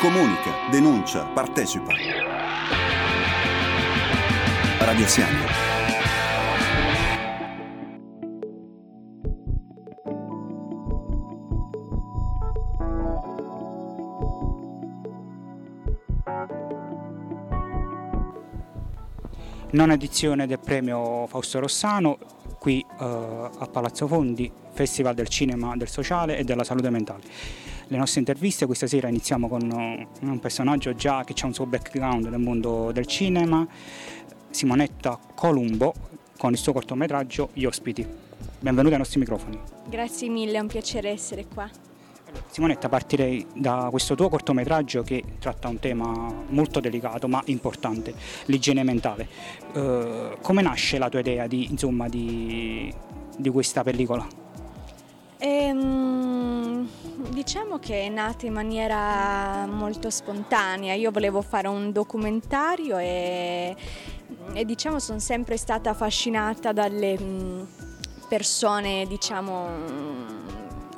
Comunica, denuncia, partecipa. Radio Siamo. nona edizione del premio Fausto Rossano qui eh, a Palazzo Fondi, Festival del Cinema, del Sociale e della Salute Mentale. Le nostre interviste questa sera iniziamo con eh, un personaggio già che ha un suo background nel mondo del cinema, Simonetta Columbo, con il suo cortometraggio Gli ospiti. Benvenuti ai nostri microfoni. Grazie mille, è un piacere essere qua. Simonetta, partirei da questo tuo cortometraggio che tratta un tema molto delicato ma importante, l'igiene mentale. Eh, come nasce la tua idea di, insomma, di, di questa pellicola? Ehm, diciamo che è nata in maniera molto spontanea. Io volevo fare un documentario e, e diciamo sono sempre stata affascinata dalle mm, persone, diciamo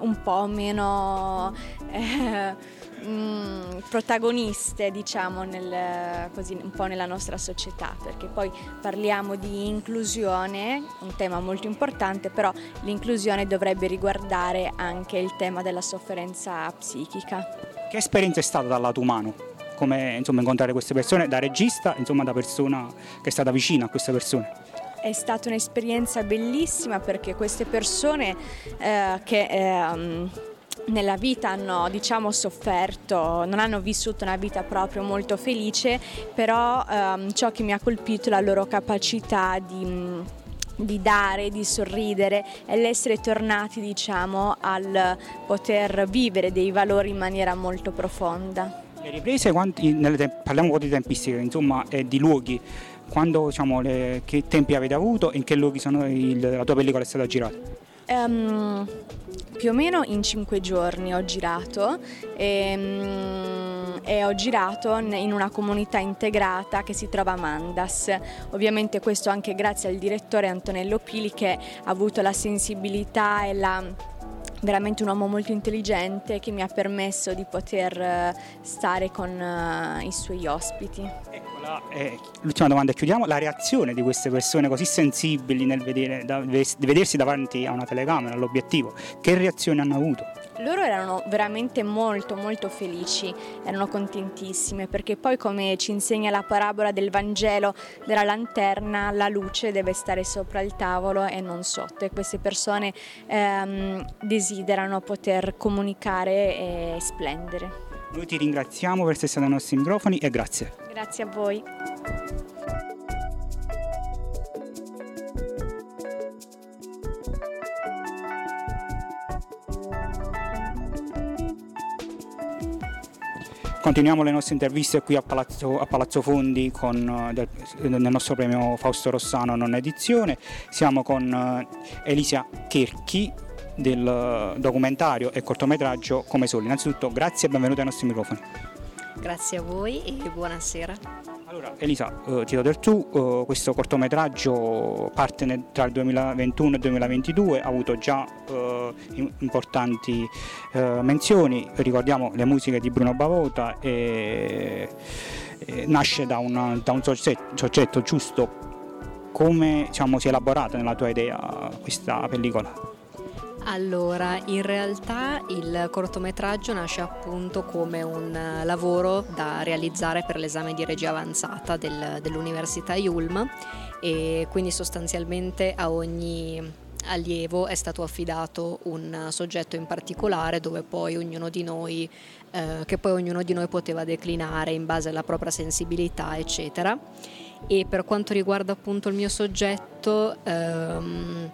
un po' meno eh, mh, mm, protagoniste diciamo nel, così, un po' nella nostra società perché poi parliamo di inclusione, un tema molto importante però l'inclusione dovrebbe riguardare anche il tema della sofferenza psichica. Che esperienza è stata dal lato umano? Come insomma, incontrare queste persone da regista, insomma da persona che è stata vicina a queste persone? È stata un'esperienza bellissima perché queste persone eh, che eh, nella vita hanno diciamo, sofferto, non hanno vissuto una vita proprio molto felice, però ehm, ciò che mi ha colpito è la loro capacità di di dare, di sorridere e l'essere tornati diciamo al poter vivere dei valori in maniera molto profonda. Le riprese, quanti, parliamo un po' di tempistiche, insomma, e di luoghi, quando, diciamo, le, che tempi avete avuto e in che luoghi il, la tua pellicola è stata girata? Um, più o meno in cinque giorni ho girato e, um, e, ho girato in una comunità integrata che si trova a Mandas. Ovviamente questo anche grazie al direttore Antonello Pili che ha avuto la sensibilità e la veramente un uomo molto intelligente che mi ha permesso di poter eh, stare con uh, i suoi ospiti. Eccola, eh, l'ultima domanda e chiudiamo, la reazione di queste persone così sensibili nel vedere, da, vedersi davanti a una telecamera, all'obiettivo, che reazione hanno avuto? Loro erano veramente molto molto felici, erano contentissime perché poi come ci insegna la parabola del Vangelo della lanterna, la luce deve stare sopra il tavolo e non sotto e queste persone ehm, desiderano poter comunicare e splendere. Noi ti ringraziamo per essere stato ai nostri microfoni e grazie. Grazie a voi. Continuiamo le nostre interviste qui a Palazzo, a Palazzo Fondi con, eh, del, nel nostro premio Fausto Rossano non edizione. Siamo con uh, Elisa Cherchi del uh, documentario e cortometraggio Come Soli. Innanzitutto grazie e benvenuti ai nostri microfoni. Grazie a voi e buonasera. Allora, Elisa, eh, ti do del tu, eh, questo cortometraggio parte nel, tra il 2021 e il 2022, ha avuto già eh, importanti eh, menzioni, ricordiamo le musiche di Bruno Bavota e, e nasce da, una, da un soggetto, soggetto giusto. Come diciamo, si è elaborata nella tua idea questa pellicola? Allora, in realtà il cortometraggio nasce appunto come un lavoro da realizzare per l'esame di regia avanzata del, dell'Università Yulm e quindi sostanzialmente a ogni allievo è stato affidato un soggetto in particolare dove poi ognuno di noi, eh, che poi ognuno di noi poteva declinare in base alla propria sensibilità, eccetera. E per quanto riguarda appunto il mio soggetto, ehm,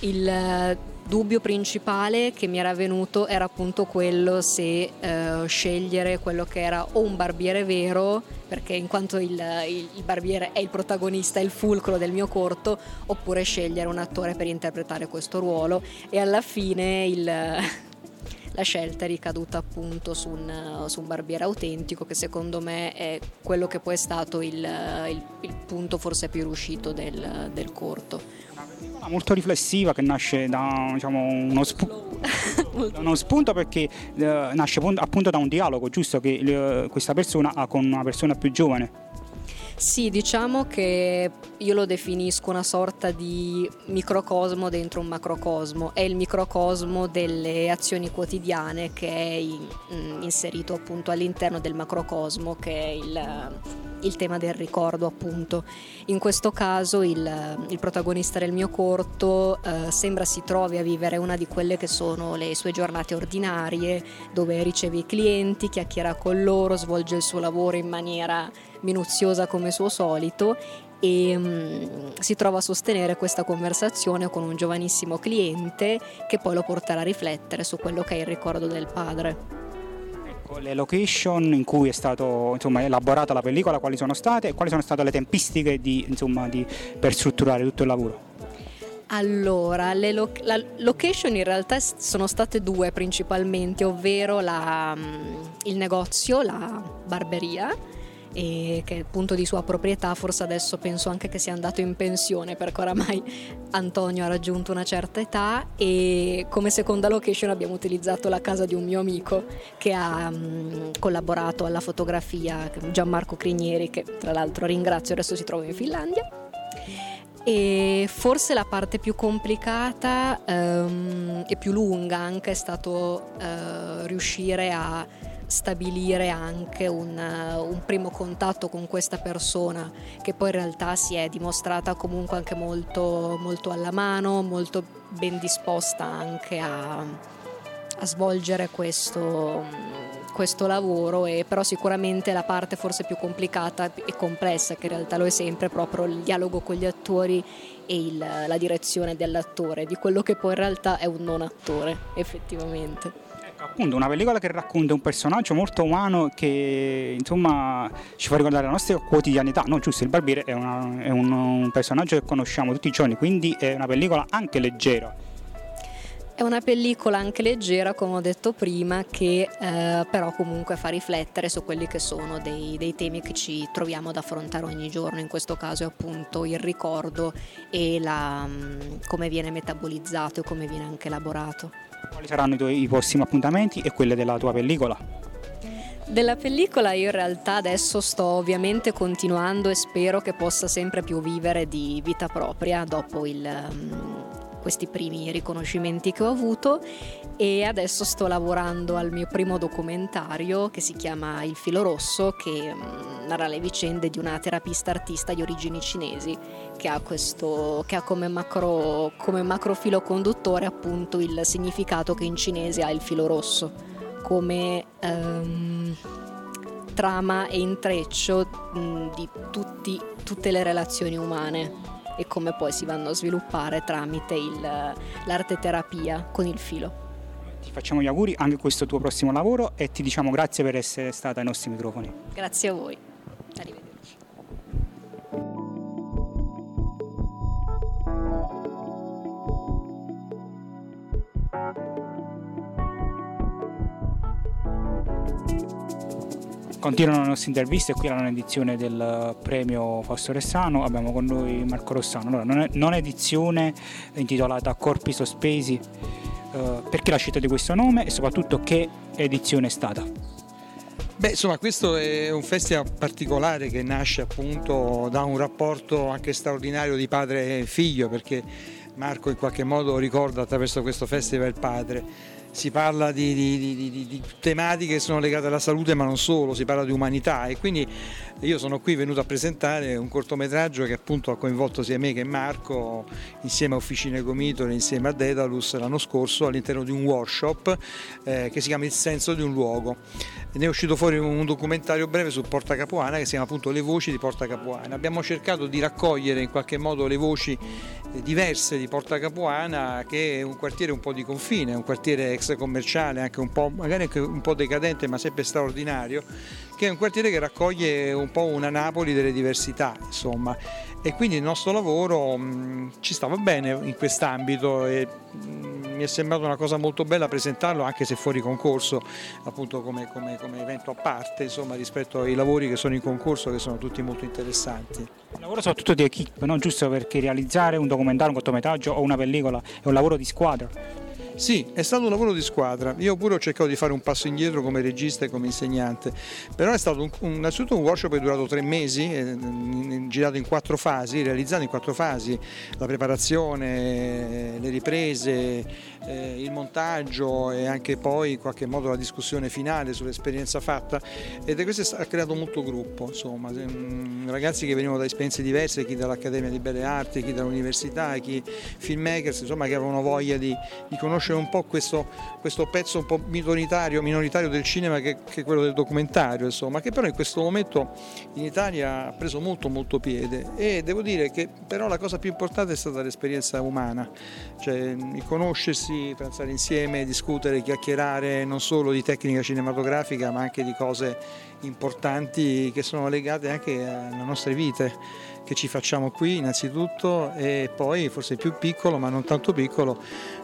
il dubbio principale che mi era venuto era appunto quello se eh, scegliere quello che era o un barbiere vero, perché in quanto il, il, il, barbiere è il protagonista, è il fulcro del mio corto, oppure scegliere un attore per interpretare questo ruolo. E alla fine il, la scelta è ricaduta appunto su un, su un, barbiere autentico che secondo me è quello che poi è stato il, il punto forse più riuscito del, del corto molto riflessiva che nasce da diciamo, uno spunto. uno spunto perché eh, nasce appunto da un dialogo, giusto, che eh, questa persona ha con una persona più giovane. Sì, diciamo che io lo definisco una sorta di microcosmo dentro un macrocosmo. È il microcosmo delle azioni quotidiane che è in, mm, inserito appunto all'interno del macrocosmo che è il, il tema del ricordo appunto. In questo caso il, il protagonista del mio corto eh, sembra si trovi a vivere una di quelle che sono le sue giornate ordinarie dove riceve i clienti, chiacchiera con loro, svolge il suo lavoro in maniera minuziosa come suo solito e um, si trova a sostenere questa conversazione con un giovanissimo cliente che poi lo porterà a riflettere su quello che è il ricordo del padre. Ecco, le location in cui è stata elaborata la pellicola, quali sono state e quali sono state le tempistiche di, insomma, di, per strutturare tutto il lavoro? Allora, le lo- la location in realtà sono state due principalmente, ovvero la, il negozio, la barberia e che appunto di sua proprietà forse adesso penso anche che sia andato in pensione perché oramai Antonio ha raggiunto una certa età e come seconda location abbiamo utilizzato la casa di un mio amico che ha mh, collaborato alla fotografia Gianmarco Crinieri che tra l'altro ringrazio adesso si trova in Finlandia. E forse la parte più complicata um, e più lunga anche è stato uh, riuscire a stabilire anche un, un, primo contatto con questa persona che poi in realtà si è dimostrata comunque anche molto, molto alla mano, molto ben disposta anche a, a svolgere questo, questo lavoro. E però sicuramente la parte forse più complicata e complessa che in realtà lo è sempre proprio il dialogo con gli attori e il, la direzione dell'attore di quello che poi in realtà è un non attore effettivamente appunto una pellicola che racconta un personaggio molto umano che insomma ci fa ricordare la nostra quotidianità. No, giusto, il barbiere è, una, è un, un personaggio che conosciamo tutti i giorni, quindi è una pellicola anche leggera. È una pellicola anche leggera, come ho detto prima, che eh, però comunque fa riflettere su quelli che sono dei, dei, temi che ci troviamo ad affrontare ogni giorno, in questo caso è appunto il ricordo e la, mm, come viene metabolizzato e come viene anche elaborato. Quali saranno i tuoi prossimi appuntamenti e quelli della tua pellicola? Della pellicola io in realtà adesso sto ovviamente continuando e spero che possa sempre più vivere di vita propria dopo il, um, questi primi riconoscimenti che ho avuto e adesso sto lavorando al mio primo documentario che si chiama Il filo rosso che um, narra le vicende di una terapista artista di origini cinesi che ha, questo, che ha come, macro, come macro filo conduttore appunto il significato che in cinese ha il filo rosso, come um, trama e intreccio mh, di tutti, tutte le relazioni umane e come poi si vanno a sviluppare tramite il, l'arte terapia con il filo. Ti facciamo gli auguri anche questo tuo prossimo lavoro e ti diciamo grazie per essere stata ai nostri microfoni. Grazie a voi. Continuano le nostre interviste, qui la non edizione del premio Fausto Ressano, abbiamo con noi Marco Rossano. Allora, non edizione intitolata Corpi Sospesi, eh, perché la scelta di questo nome e soprattutto che edizione è stata? Beh, insomma, questo è un festival particolare che nasce appunto da un rapporto anche straordinario di padre e figlio, perché Marco in qualche modo ricorda attraverso questo festival il padre si parla di, di, di, di, tematiche che sono legate alla salute ma non solo, si parla di umanità e quindi io sono qui venuto a presentare un cortometraggio che appunto ha coinvolto sia me che Marco insieme a Officine Comitole, insieme a Dedalus l'anno scorso all'interno di un workshop eh, che si chiama Il senso di un luogo. Ne è uscito fuori un documentario breve su Porta Capuana che si chiama appunto Le voci di Porta Capuana. Abbiamo cercato di raccogliere in qualche modo le voci diverse di Porta Capuana che è un quartiere un po' di confine, un quartiere ex commerciale, anche un po', magari anche un po' decadente ma sempre straordinario, che è un quartiere che raccoglie un po' una Napoli delle diversità, insomma. E quindi il nostro lavoro mh, ci stava bene in quest'ambito e mh, mi è sembrata una cosa molto bella presentarlo anche se fuori concorso, appunto come, come, come evento a parte, insomma, rispetto ai lavori che sono in concorso che sono tutti molto interessanti. Un lavoro soprattutto di equipe, non giusto perché realizzare un documentario, un cortometraggio o una pellicola è un lavoro di squadra Sì, è stato un lavoro di squadra. Io pure ho cercato di fare un passo indietro come regista e come insegnante, però è stato un, innanzitutto un workshop che è durato tre mesi, eh, girato in quattro fasi, realizzato in quattro fasi, la preparazione, le riprese, eh, il montaggio e anche poi in qualche modo la discussione finale sull'esperienza fatta. Ed è questo ha creato molto gruppo, insomma, mm, ragazzi che venivano da esperienze diverse, chi dall'Accademia di Belle Arti, chi dall'università, chi filmmakers, insomma che avevano voglia di, di conoscere un po' questo, questo, pezzo un po' minoritario, minoritario del cinema che, che, è quello del documentario, insomma, che però in questo momento in Italia ha preso molto molto piede. E devo dire che però la cosa più importante è stata l'esperienza umana, cioè il conoscersi amici, pranzare insieme, discutere, chiacchierare non solo di tecnica cinematografica ma anche di cose importanti che sono legate anche alle nostre vite che ci facciamo qui innanzitutto e poi forse più piccolo ma non tanto piccolo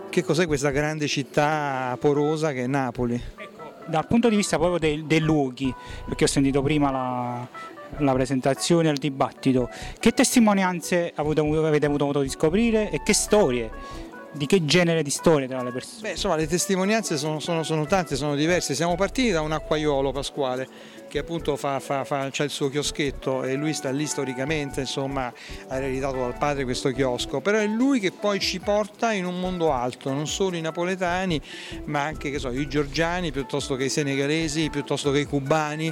che cos'è questa grande città porosa che è Napoli. Ecco, dal punto di vista proprio dei, dei luoghi, perché ho sentito prima la, la presentazione, il dibattito, che testimonianze avete avuto modo di scoprire e che storie di che genere di storie tra le persone? Beh, insomma, le testimonianze sono, sono, sono, tante, sono diverse. Siamo partiti da un acquaiolo Pasquale che appunto fa, fa, fa, il suo chioschetto e lui sta lì storicamente, insomma, ha ereditato dal padre questo chiosco, però è lui che poi ci porta in un mondo alto, non solo i napoletani, ma anche so, i georgiani piuttosto che i senegalesi, piuttosto che i cubani.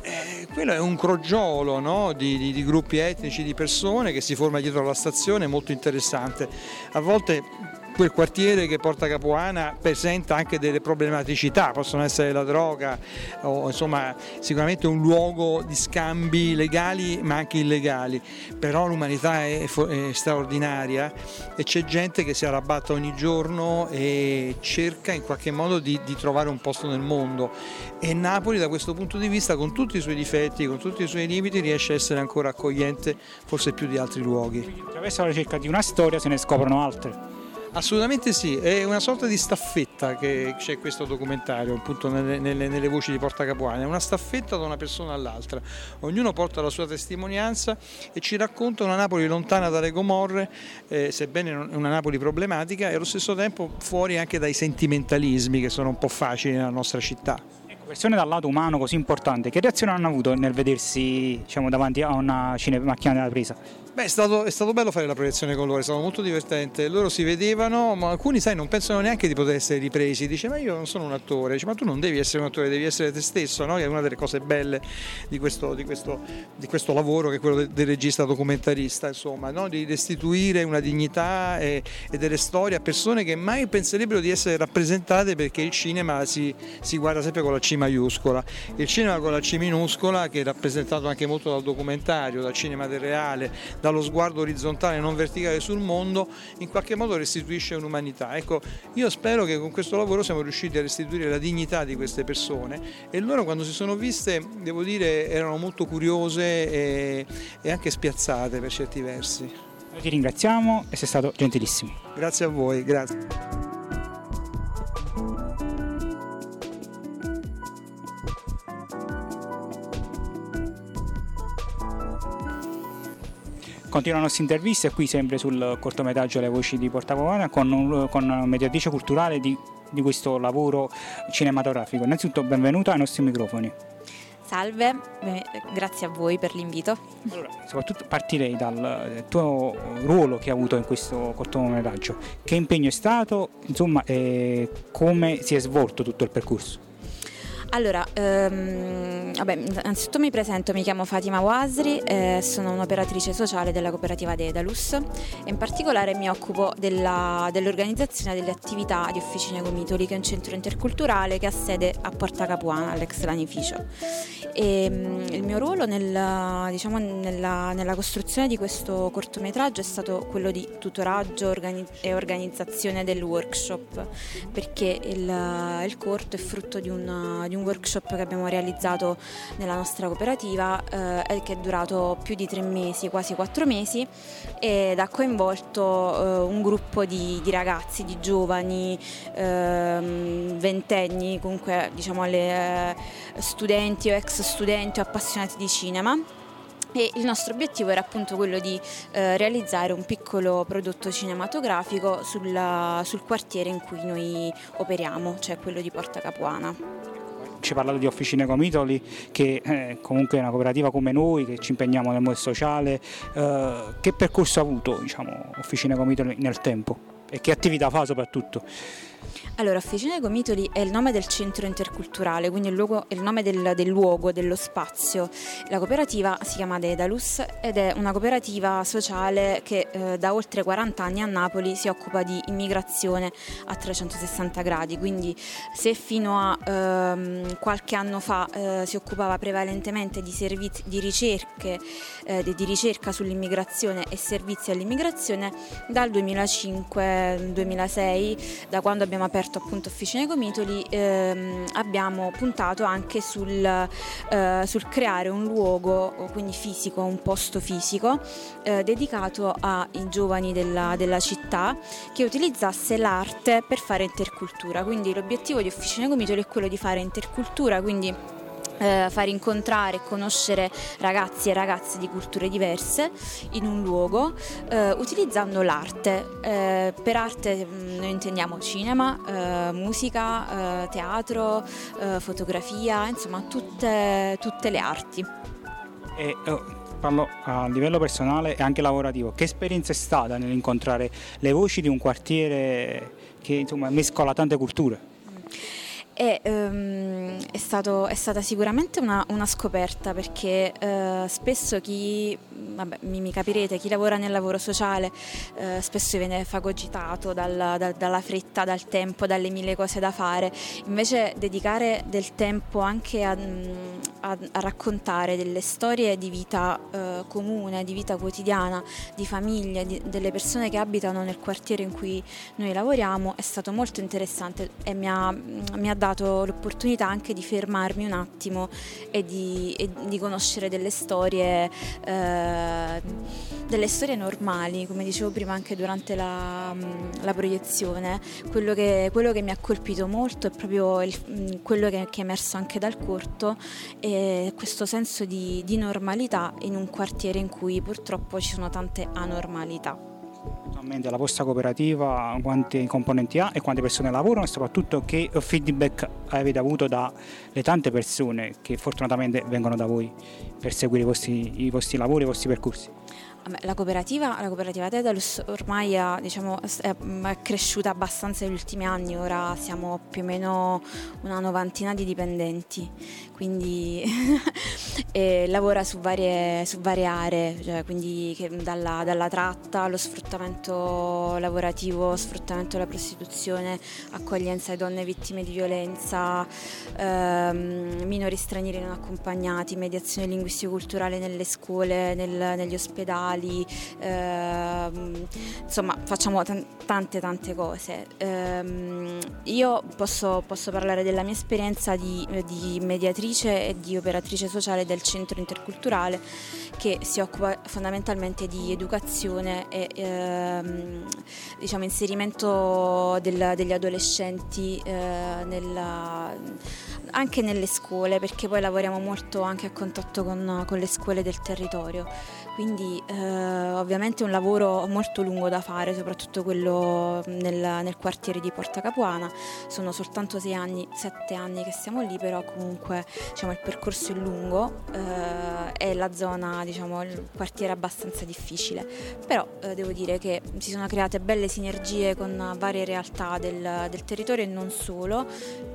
Eh, quello è un crogiolo no? di, di, di gruppi etnici, di persone che si forma dietro la stazione, molto interessante. A volte quel quartiere che porta Capuana presenta anche delle problematicità, possono essere la droga o insomma sicuramente un luogo di scambi legali ma anche illegali, però l'umanità è, è straordinaria e c'è gente che si arrabatta ogni giorno e cerca in qualche modo di, di trovare un posto nel mondo e Napoli da questo punto di vista con tutti i suoi difetti, con tutti i suoi limiti riesce a essere ancora accogliente forse più di altri luoghi. Attraverso la ricerca di una storia se ne scoprono altre. Assolutamente sì, è una sorta di staffetta che c'è questo documentario, appunto nelle, nelle, nelle, voci di Porta Capuana, è una staffetta da una persona all'altra, ognuno porta la sua testimonianza e ci racconta una Napoli lontana dalle gomorre, eh, sebbene una Napoli problematica e allo stesso tempo fuori anche dai sentimentalismi che sono un po' facili nella nostra città. Ecco, persone dal lato umano così importante, che reazione hanno avuto nel vedersi diciamo, davanti a una macchina della presa? Beh, è stato, è stato, bello fare la proiezione con loro, è stato molto divertente. Loro si vedevano, ma alcuni, sai, non pensano neanche di poter essere ripresi. Dice, ma io non sono un attore. Dice, ma tu non devi essere un attore, devi essere te stesso, no? Che è una delle cose belle di questo, di questo, di questo lavoro, che è quello del, regista documentarista, insomma, no? di restituire una dignità e, e, delle storie a persone che mai penserebbero di essere rappresentate perché il cinema si, si guarda sempre con la C maiuscola. Il cinema con la C minuscola, che è rappresentato anche molto dal documentario, dal cinema del reale, dallo sguardo orizzontale non verticale sul mondo, in qualche modo restituisce un'umanità. Ecco, io spero che con questo lavoro siamo riusciti a restituire la dignità di queste persone e loro quando si sono viste, devo dire, erano molto curiose e, e anche spiazzate per certi versi. Noi ti ringraziamo e sei stato gentilissimo. Grazie a voi, grazie. Continua la nostra intervista qui sempre sul cortometraggio Le voci di Portavovana con, con mediatrice culturale di, di questo lavoro cinematografico. Innanzitutto benvenuta ai nostri microfoni. Salve, grazie a voi per l'invito. Allora, soprattutto partirei dal tuo ruolo che hai avuto in questo cortometraggio. Che impegno è stato, insomma, come si è svolto tutto il percorso? Allora, ehm, vabbè, innanzitutto mi presento, mi chiamo Fatima Wasri, eh, sono un'operatrice sociale della cooperativa Dedalus e in particolare mi occupo della, dell'organizzazione delle attività di Officine Comitoli, che è un centro interculturale che ha sede a Porta Capuana, all'ex lanificio. E, ehm, il mio ruolo nel, diciamo, nella, nella, costruzione di questo cortometraggio è stato quello di tutoraggio organi- e organizzazione del workshop, perché il, il corto è frutto di un, di un un workshop che abbiamo realizzato nella nostra cooperativa eh, che è durato più di tre mesi, quasi quattro mesi ed ha coinvolto eh, un gruppo di, di, ragazzi, di giovani, ehm, ventenni, comunque diciamo le, eh, studenti o ex studenti o appassionati di cinema e il nostro obiettivo era appunto quello di eh, realizzare un piccolo prodotto cinematografico sulla, sul quartiere in cui noi operiamo, cioè quello di Porta Capuana. Ci ha parlato di Officine Comitoli, che eh, comunque è una cooperativa come noi, che ci impegniamo nel mondo sociale. Eh, che percorso ha avuto diciamo, Officine Comitoli nel tempo e che attività fa soprattutto? Allora, Officine Gomitoli è il nome del centro interculturale, quindi il, luogo, il nome del, del, luogo, dello spazio. La cooperativa si chiama Dedalus ed è una cooperativa sociale che eh, da oltre 40 anni a Napoli si occupa di immigrazione a 360 gradi, quindi se fino a ehm, qualche anno fa eh, si occupava prevalentemente di servizi di, ricerche, eh, di ricerca sull'immigrazione e servizi all'immigrazione, dal 2005-2006, da quando abbiamo aperto aperto appunto Officine Comitoli ehm, abbiamo puntato anche sul, eh, sul, creare un luogo, quindi fisico, un posto fisico eh, dedicato ai giovani della, della città che utilizzasse l'arte per fare intercultura. Quindi l'obiettivo di Officine Comitoli è quello di fare intercultura, quindi eh, far incontrare e conoscere ragazzi e ragazze di culture diverse in un luogo eh, utilizzando l'arte. Eh, per arte mm, noi intendiamo cinema, eh, musica, eh, teatro, eh, fotografia, insomma tutte, tutte le arti. E, oh parlo a livello personale e anche lavorativo, che esperienza è stata nell'incontrare le voci di un quartiere che insomma, mescola tante culture? E, um, è, stato, è, stata sicuramente una, una scoperta perché uh, spesso chi, vabbè, mi, mi, capirete, chi lavora nel lavoro sociale uh, spesso viene fagocitato dal, da, dalla fretta, dal tempo, dalle mille cose da fare, invece dedicare del tempo anche a, a, a raccontare delle storie di vita uh, comune, di vita quotidiana, di famiglia, di, delle persone che abitano nel quartiere in cui noi lavoriamo è stato molto interessante e mi ha, mi ha dato l'opportunità anche di fermarmi un attimo e di, e di conoscere delle storie, eh, delle storie normali, come dicevo prima anche durante la, la proiezione. Quello che, quello che, mi ha colpito molto è proprio il, quello che, che, è emerso anche dal corto, è questo senso di, di normalità in un quartiere in cui purtroppo ci sono tante anormalità attualmente la vostra cooperativa, quanti componenti ha e quante persone lavorano e soprattutto che feedback avete avuto dalle tante persone che fortunatamente vengono da voi per seguire i vostri, i vostri lavori, i vostri percorsi. La cooperativa, la cooperativa Dedalus ormai è, diciamo, è, cresciuta abbastanza negli ultimi anni, ora siamo più o meno una novantina di dipendenti, quindi lavora su varie, su varie aree, cioè, quindi dalla, dalla, tratta allo sfruttamento lavorativo, sfruttamento della prostituzione, accoglienza ai donne vittime di violenza, ehm, minori stranieri non accompagnati, mediazione linguistico-culturale nelle scuole, nel, negli ospedali musicali, ehm, insomma facciamo t- tante tante cose. Ehm, io posso, posso, parlare della mia esperienza di, di, mediatrice e di operatrice sociale del centro interculturale che si occupa fondamentalmente di educazione e ehm, diciamo, inserimento del, degli adolescenti eh, nella, anche nelle scuole perché poi lavoriamo molto anche a contatto con, con le scuole del territorio quindi eh, ovviamente è un lavoro molto lungo da fare, soprattutto quello nel, nel, quartiere di Porta Capuana. Sono soltanto sei anni, sette anni che siamo lì, però comunque diciamo, il percorso è lungo eh, e la zona, diciamo, il quartiere è abbastanza difficile. Però eh, devo dire che si sono create belle sinergie con varie realtà del, del territorio e non solo,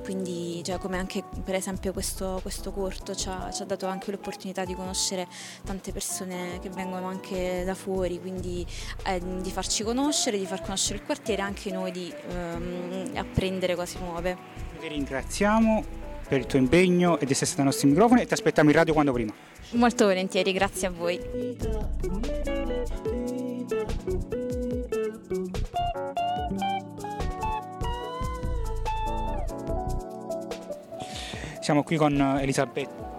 quindi cioè, come anche per esempio questo, questo corto ci ha, ci ha dato anche l'opportunità di conoscere tante persone che che vengono anche da fuori, quindi eh, di farci conoscere, di far conoscere il quartiere e anche noi di ehm, apprendere cose nuove. Ti ringraziamo per il tuo impegno ed essere stato ai nostri microfoni e ti aspettiamo in radio quando prima. Molto volentieri, grazie a voi. Siamo qui con Elisabetta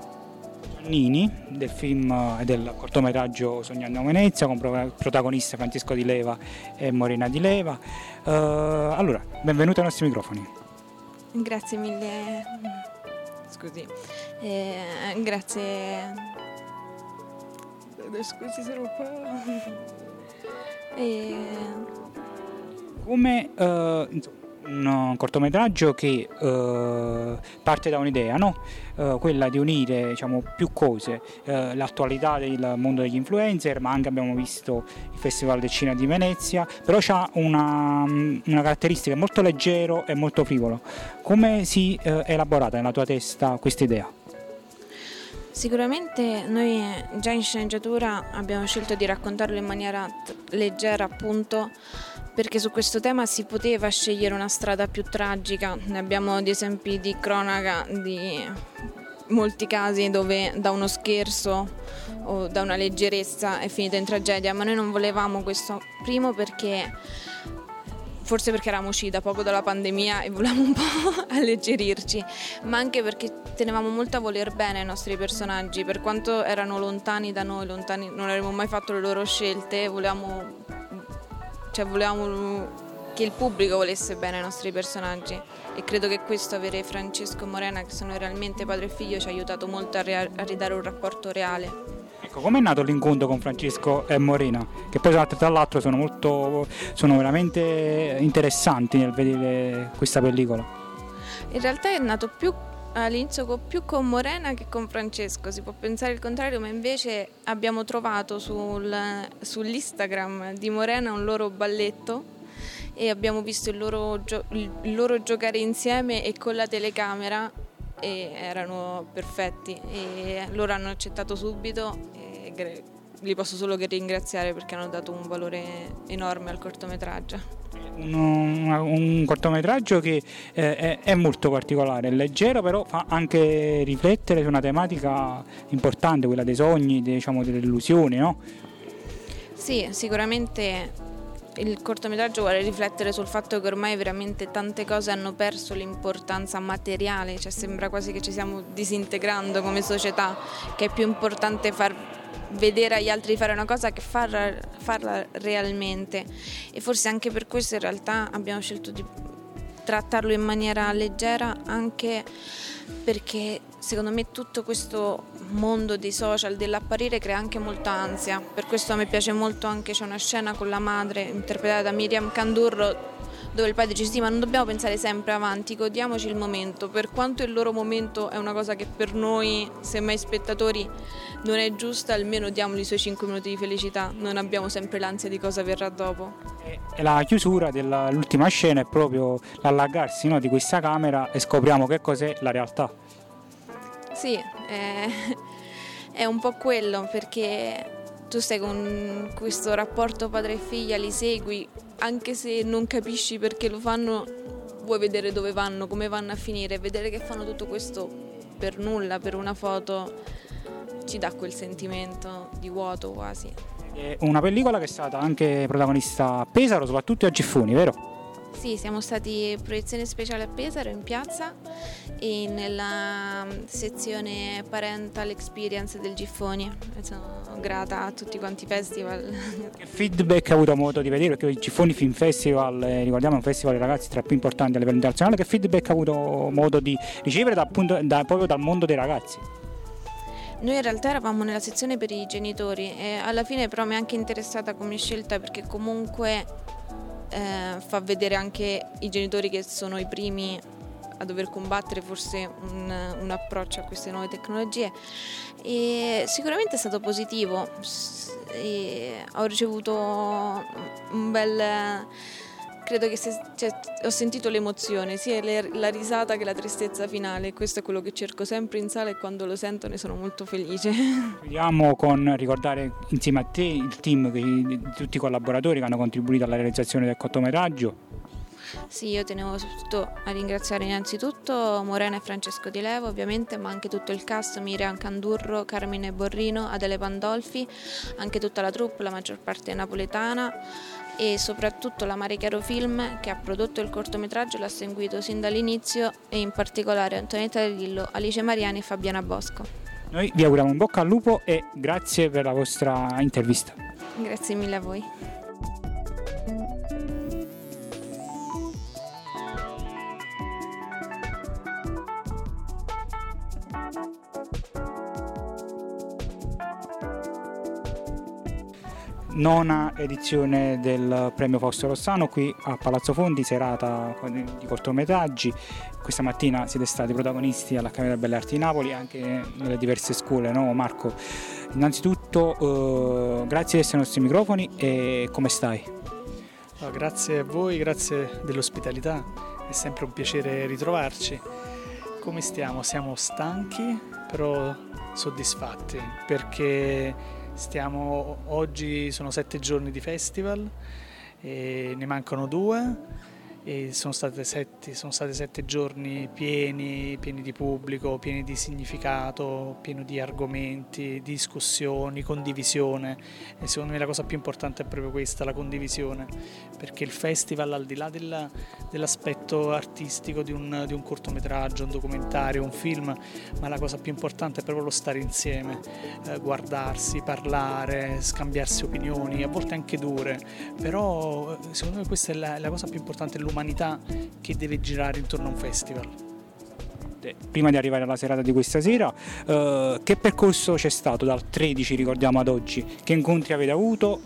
Nannini del film e del cortometraggio Sognando Venezia con protagonista Francesco Di Leva e Morena Di Leva. Uh, allora, benvenuti ai nostri microfoni. Grazie mille. Scusi. Eh, grazie scusi se un po'... e... Come uh, un cortometraggio che uh, parte da un'idea, no? uh, quella di unire diciamo, più cose, l'attualità del mondo degli influencer, ma anche abbiamo visto il Festival del Cinema di Venezia, però ha una, una, caratteristica molto leggero e molto frivolo. Come si è elaborata nella tua testa questa idea? Sicuramente noi già in sceneggiatura abbiamo scelto di raccontarlo in maniera leggera appunto perché su questo tema si poteva scegliere una strada più tragica, ne abbiamo di esempi di cronaca di molti casi dove da uno scherzo o da una leggerezza è finita in tragedia, ma noi non volevamo questo, primo perché forse perché eravamo usciti da poco dalla pandemia e volevamo un po' alleggerirci, ma anche perché tenevamo molto a voler bene ai nostri personaggi, per quanto erano lontani da noi, lontani, non avremmo mai fatto le loro scelte, volevamo, cioè volevamo che il pubblico volesse bene ai nostri personaggi e credo che questo avere Francesco e Morena che sono realmente padre e figlio ci ha aiutato molto a, rea- a ridare un rapporto reale. Ecco, com'è nato l'incontro con Francesco e Morena? Che poi tra l'altro sono, molto, sono veramente interessanti nel vedere questa pellicola. In realtà è nato più all'inizio più con Morena che con Francesco, si può pensare il contrario, ma invece abbiamo trovato sul, sull'Instagram di Morena un loro balletto e abbiamo visto il loro, il loro giocare insieme e con la telecamera e erano perfetti e loro hanno accettato subito e li posso solo che ringraziare perché hanno dato un valore enorme al cortometraggio. Un, un cortometraggio che eh, è, è, molto particolare, è leggero però fa anche riflettere su una tematica importante, quella dei sogni, diciamo, delle illusioni, no? Sì, sicuramente il cortometraggio vuole riflettere sul fatto che ormai veramente tante cose hanno perso l'importanza materiale, cioè sembra quasi che ci stiamo disintegrando come società, che è più importante far vedere agli altri fare una cosa che farla, farla realmente. E forse anche per questo in realtà abbiamo scelto di trattarlo in maniera leggera anche perché secondo me tutto questo mondo dei social, dell'apparire crea anche molta ansia, per questo me piace molto anche, c'è una scena con la madre interpretata da Miriam Candurro dove il padre dice sì ma non dobbiamo pensare sempre avanti, godiamoci il momento, per quanto il loro momento è una cosa che per noi, semmai spettatori, non è giusta, almeno diamogli i suoi 5 minuti di felicità, non abbiamo sempre l'ansia di cosa verrà dopo. E la chiusura dell'ultima scena è proprio l'allargarsi no, di questa camera e scopriamo che cos'è la realtà. Sì, è, è un po' quello perché tu stai con questo rapporto padre figlia, li segui, anche se non capisci perché lo fanno, vuoi vedere dove vanno, come vanno a finire, vedere che fanno tutto questo per nulla, per una foto, ci dà quel sentimento di vuoto quasi. È una pellicola che è stata anche protagonista a Pesaro, soprattutto a Giffoni, vero? Sì, siamo stati proiezione speciale a Pesaro in piazza e nella sezione Parental Experience del Giffoni. Sono grata a tutti quanti i festival. Che feedback ha avuto modo di vedere? Perché il Giffoni Film Festival, eh, ricordiamo, è un festival dei ragazzi tra i più importanti a livello internazionale. Che feedback ha avuto modo di ricevere da, appunto, da, proprio dal mondo dei ragazzi? Noi in realtà eravamo nella sezione per i genitori e alla fine però mi è anche interessata come scelta perché comunque eh, fa vedere anche i genitori che sono i primi a dover combattere forse un, un, approccio a queste nuove tecnologie. E sicuramente è stato positivo. E ho ricevuto un bel credo che se, cioè, ho sentito l'emozione, sia le, la risata che la tristezza finale. Questo è quello che cerco sempre in sala e quando lo sento ne sono molto felice. Vogliamo con ricordare insieme a te il team di tutti i collaboratori che hanno contribuito alla realizzazione del cortometraggio. Sì, io tenevo soprattutto a ringraziare innanzitutto Morena e Francesco Di Levo, ovviamente, ma anche tutto il cast, Miriam Candurro, Carmine Borrino, Adele Pandolfi, anche tutta la troupe, la maggior parte napoletana e soprattutto la Mare Chiaro Film che ha prodotto il cortometraggio l'ha seguito sin dall'inizio e in particolare Antonietta Lillo, Alice Mariani e Fabiana Bosco. Noi vi auguriamo un bocca al lupo e grazie per la vostra intervista. Grazie mille a voi. Nona edizione del premio Fausto Rossano qui a Palazzo Fondi, serata di cortometraggi. Questa mattina siete stati protagonisti all'Accademia delle Belle Arti di Napoli, anche nelle diverse scuole, no Marco? Innanzitutto eh, grazie di essere ai nostri microfoni e come stai? grazie a voi, grazie dell'ospitalità, è sempre un piacere ritrovarci. Come stiamo? Siamo stanchi, però soddisfatti perché stiamo, oggi sono sette giorni di festival ne mancano due sono, sette, sono stati sette giorni pieni, pieni di pubblico, pieni di significato, pieni di argomenti, discussioni, condivisione. E secondo me la cosa più importante è proprio questa, la condivisione, perché il festival al di là della, dell'aspetto artistico di un, di un cortometraggio, un documentario, un film, ma la cosa più importante è proprio lo stare insieme, eh, guardarsi, parlare, scambiarsi opinioni, a volte anche dure, però eh, secondo me questa è la, la cosa più importante, l'umanità che deve girare intorno a un festival. Prima di arrivare alla serata di questa sera, eh, che percorso c'è stato dal 13 ricordiamo ad oggi? Che incontri avete avuto?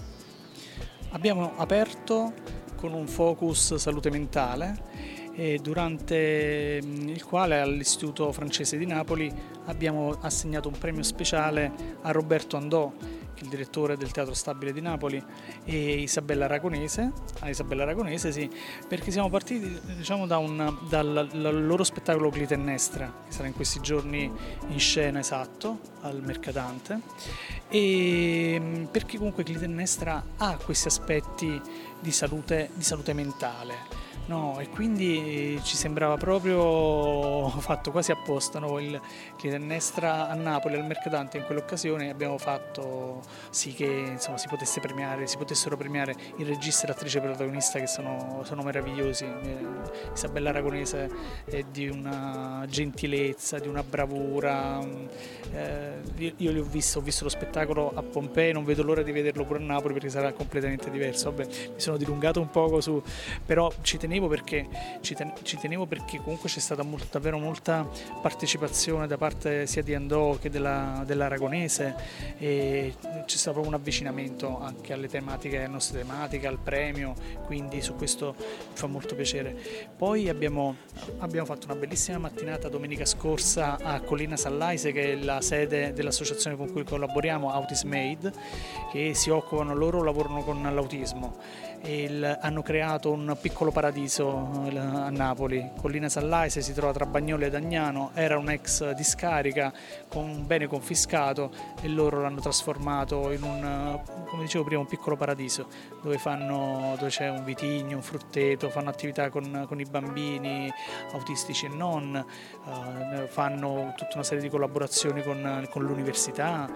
Abbiamo aperto con un focus salute mentale durante mm, il quale all'Istituto francese di Napoli abbiamo assegnato un premio speciale a Roberto Andò il direttore del Teatro Stabile di Napoli, e Isabella Aragonese, a Isabella Aragonese sì, perché siamo partiti diciamo, da un, dal, dal, loro spettacolo Clitennestra, che sarà in questi giorni in scena esatto, al Mercatante, e perché comunque Clitennestra ha questi aspetti di salute, di salute mentale No, e quindi ci sembrava proprio fatto quasi apposta. No? Il Clitennestra a Napoli al Mercatante in quell'occasione abbiamo fatto sì che insomma, si premiare, si potessero premiare il regista e l'attrice protagonista che sono, sono meravigliosi. Eh, Isabella Aragonese è di una gentilezza, di una bravura. Eh, io, io li ho visto, ho visto lo spettacolo a Pompei, non vedo l'ora di vederlo pure a Napoli perché sarà completamente diverso. Vabbè, mi sono dilungato un poco su, però ci tenevo tenevo perché, ci, ten, ci tenevo perché comunque c'è stata molta, davvero molta partecipazione da parte sia di Andò che della, dell'Aragonese e c'è stato proprio un avvicinamento anche alle tematiche, alle nostre tematiche, al premio, quindi su questo mi fa molto piacere. Poi abbiamo, abbiamo fatto una bellissima mattinata domenica scorsa a Collina Sallaise che è la sede dell'associazione con cui collaboriamo, Autism Aid, che si occupano, loro lavorano con l'autismo il, hanno creato un piccolo paradiso eh, a Napoli. Collina Sallaise si trova tra Bagnoli e Dagnano, era un'ex discarica con un bene confiscato e loro l'hanno trasformato in un, come dicevo prima, un piccolo paradiso dove, fanno, dove c'è un vitigno, un frutteto, fanno attività con, con i bambini autistici e non, eh, fanno tutta una serie di collaborazioni con, con l'università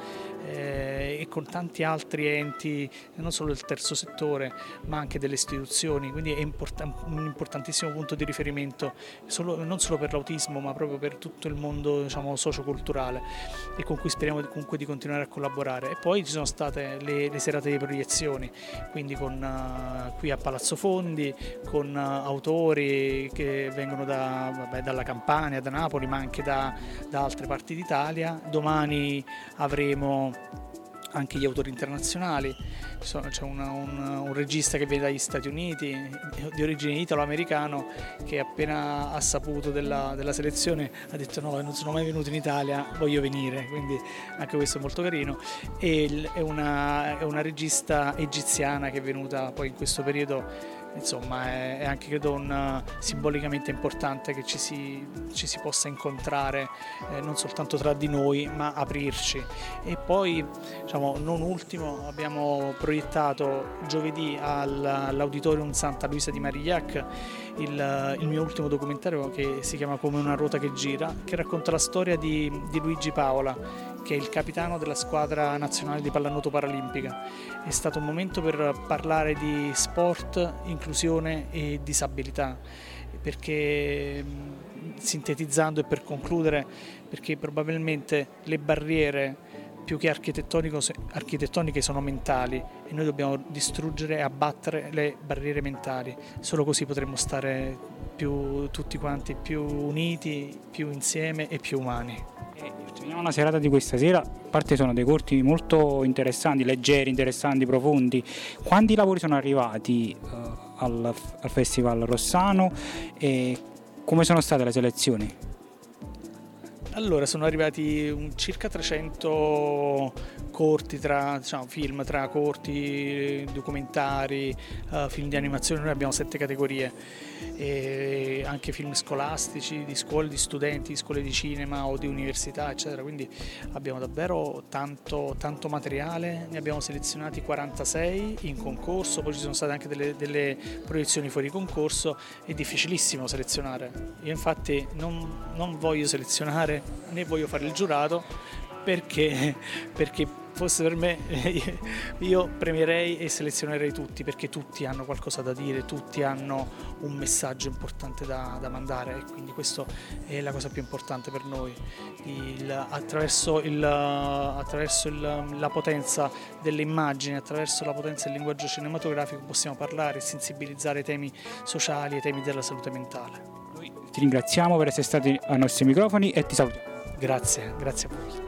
eh, e con tanti altri enti, non solo del terzo settore, ma anche delle istituzioni, quindi è import- un importantissimo punto di riferimento solo, non solo per l'autismo, ma proprio per tutto il mondo diciamo, socioculturale e con cui speriamo comunque di continuare a collaborare. E poi ci sono state le, le serate di proiezioni, quindi con, uh, qui a Palazzo Fondi, con uh, autori che vengono da, vabbè, dalla Campania, da Napoli, ma anche da, da altre parti d'Italia. Domani avremo anche gli autori internazionali, c'è una, un, un, regista che viene dagli Stati Uniti, di origine italo-americano, che appena ha saputo della, della, selezione ha detto no, non sono mai venuto in Italia, voglio venire, quindi anche questo è molto carino. E è una, è una regista egiziana che è venuta poi in questo periodo insomma è, è anche credo un, simbolicamente importante che ci si, ci si possa incontrare eh, non soltanto tra di noi ma aprirci. E poi diciamo, non ultimo abbiamo proiettato giovedì all'Auditorium Santa Luisa di Marigliac il, il, mio ultimo documentario che si chiama Come una ruota che gira che racconta la storia di, di Luigi Paola che è il capitano della squadra nazionale di pallanuoto paralimpica. È stato un momento per parlare di sport, inclusione e disabilità, perché sintetizzando e per concludere, perché probabilmente le barriere più che architettoniche sono mentali e noi dobbiamo distruggere e abbattere le barriere mentali. Solo così potremo stare più, tutti quanti più uniti, più insieme e più umani. Terminiamo la serata di questa sera, a parte sono dei corti molto interessanti, leggeri, interessanti, profondi. Quanti lavori sono arrivati uh, al, al Festival Rossano e come sono state le selezioni? Allora, sono arrivati circa 300 corti, tra, diciamo, film tra corti, documentari, uh, film di animazione, noi abbiamo sette categorie, e anche film scolastici, di scuole di studenti, di scuole di cinema o di università, eccetera, quindi abbiamo davvero tanto, tanto materiale, ne abbiamo selezionati 46 in concorso, poi ci sono state anche delle, delle proiezioni fuori concorso, è difficilissimo selezionare, io infatti non, non voglio selezionare né voglio fare il giurato perché, perché fosse per me io premierei e selezionerei tutti perché tutti hanno qualcosa da dire, tutti hanno un messaggio importante da, da mandare e quindi questa è la cosa più importante per noi. Il, attraverso, il, attraverso il, la potenza delle immagini, attraverso la potenza del linguaggio cinematografico possiamo parlare e sensibilizzare i temi sociali e i temi della salute mentale. Ti ringraziamo per essere stati ai nostri microfoni e ti salutiamo. Grazie, grazie a voi.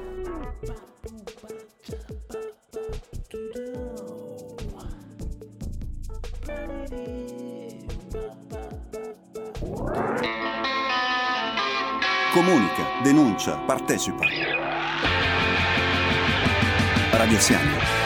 Comunica, denuncia, partecipa. Radio Siamo.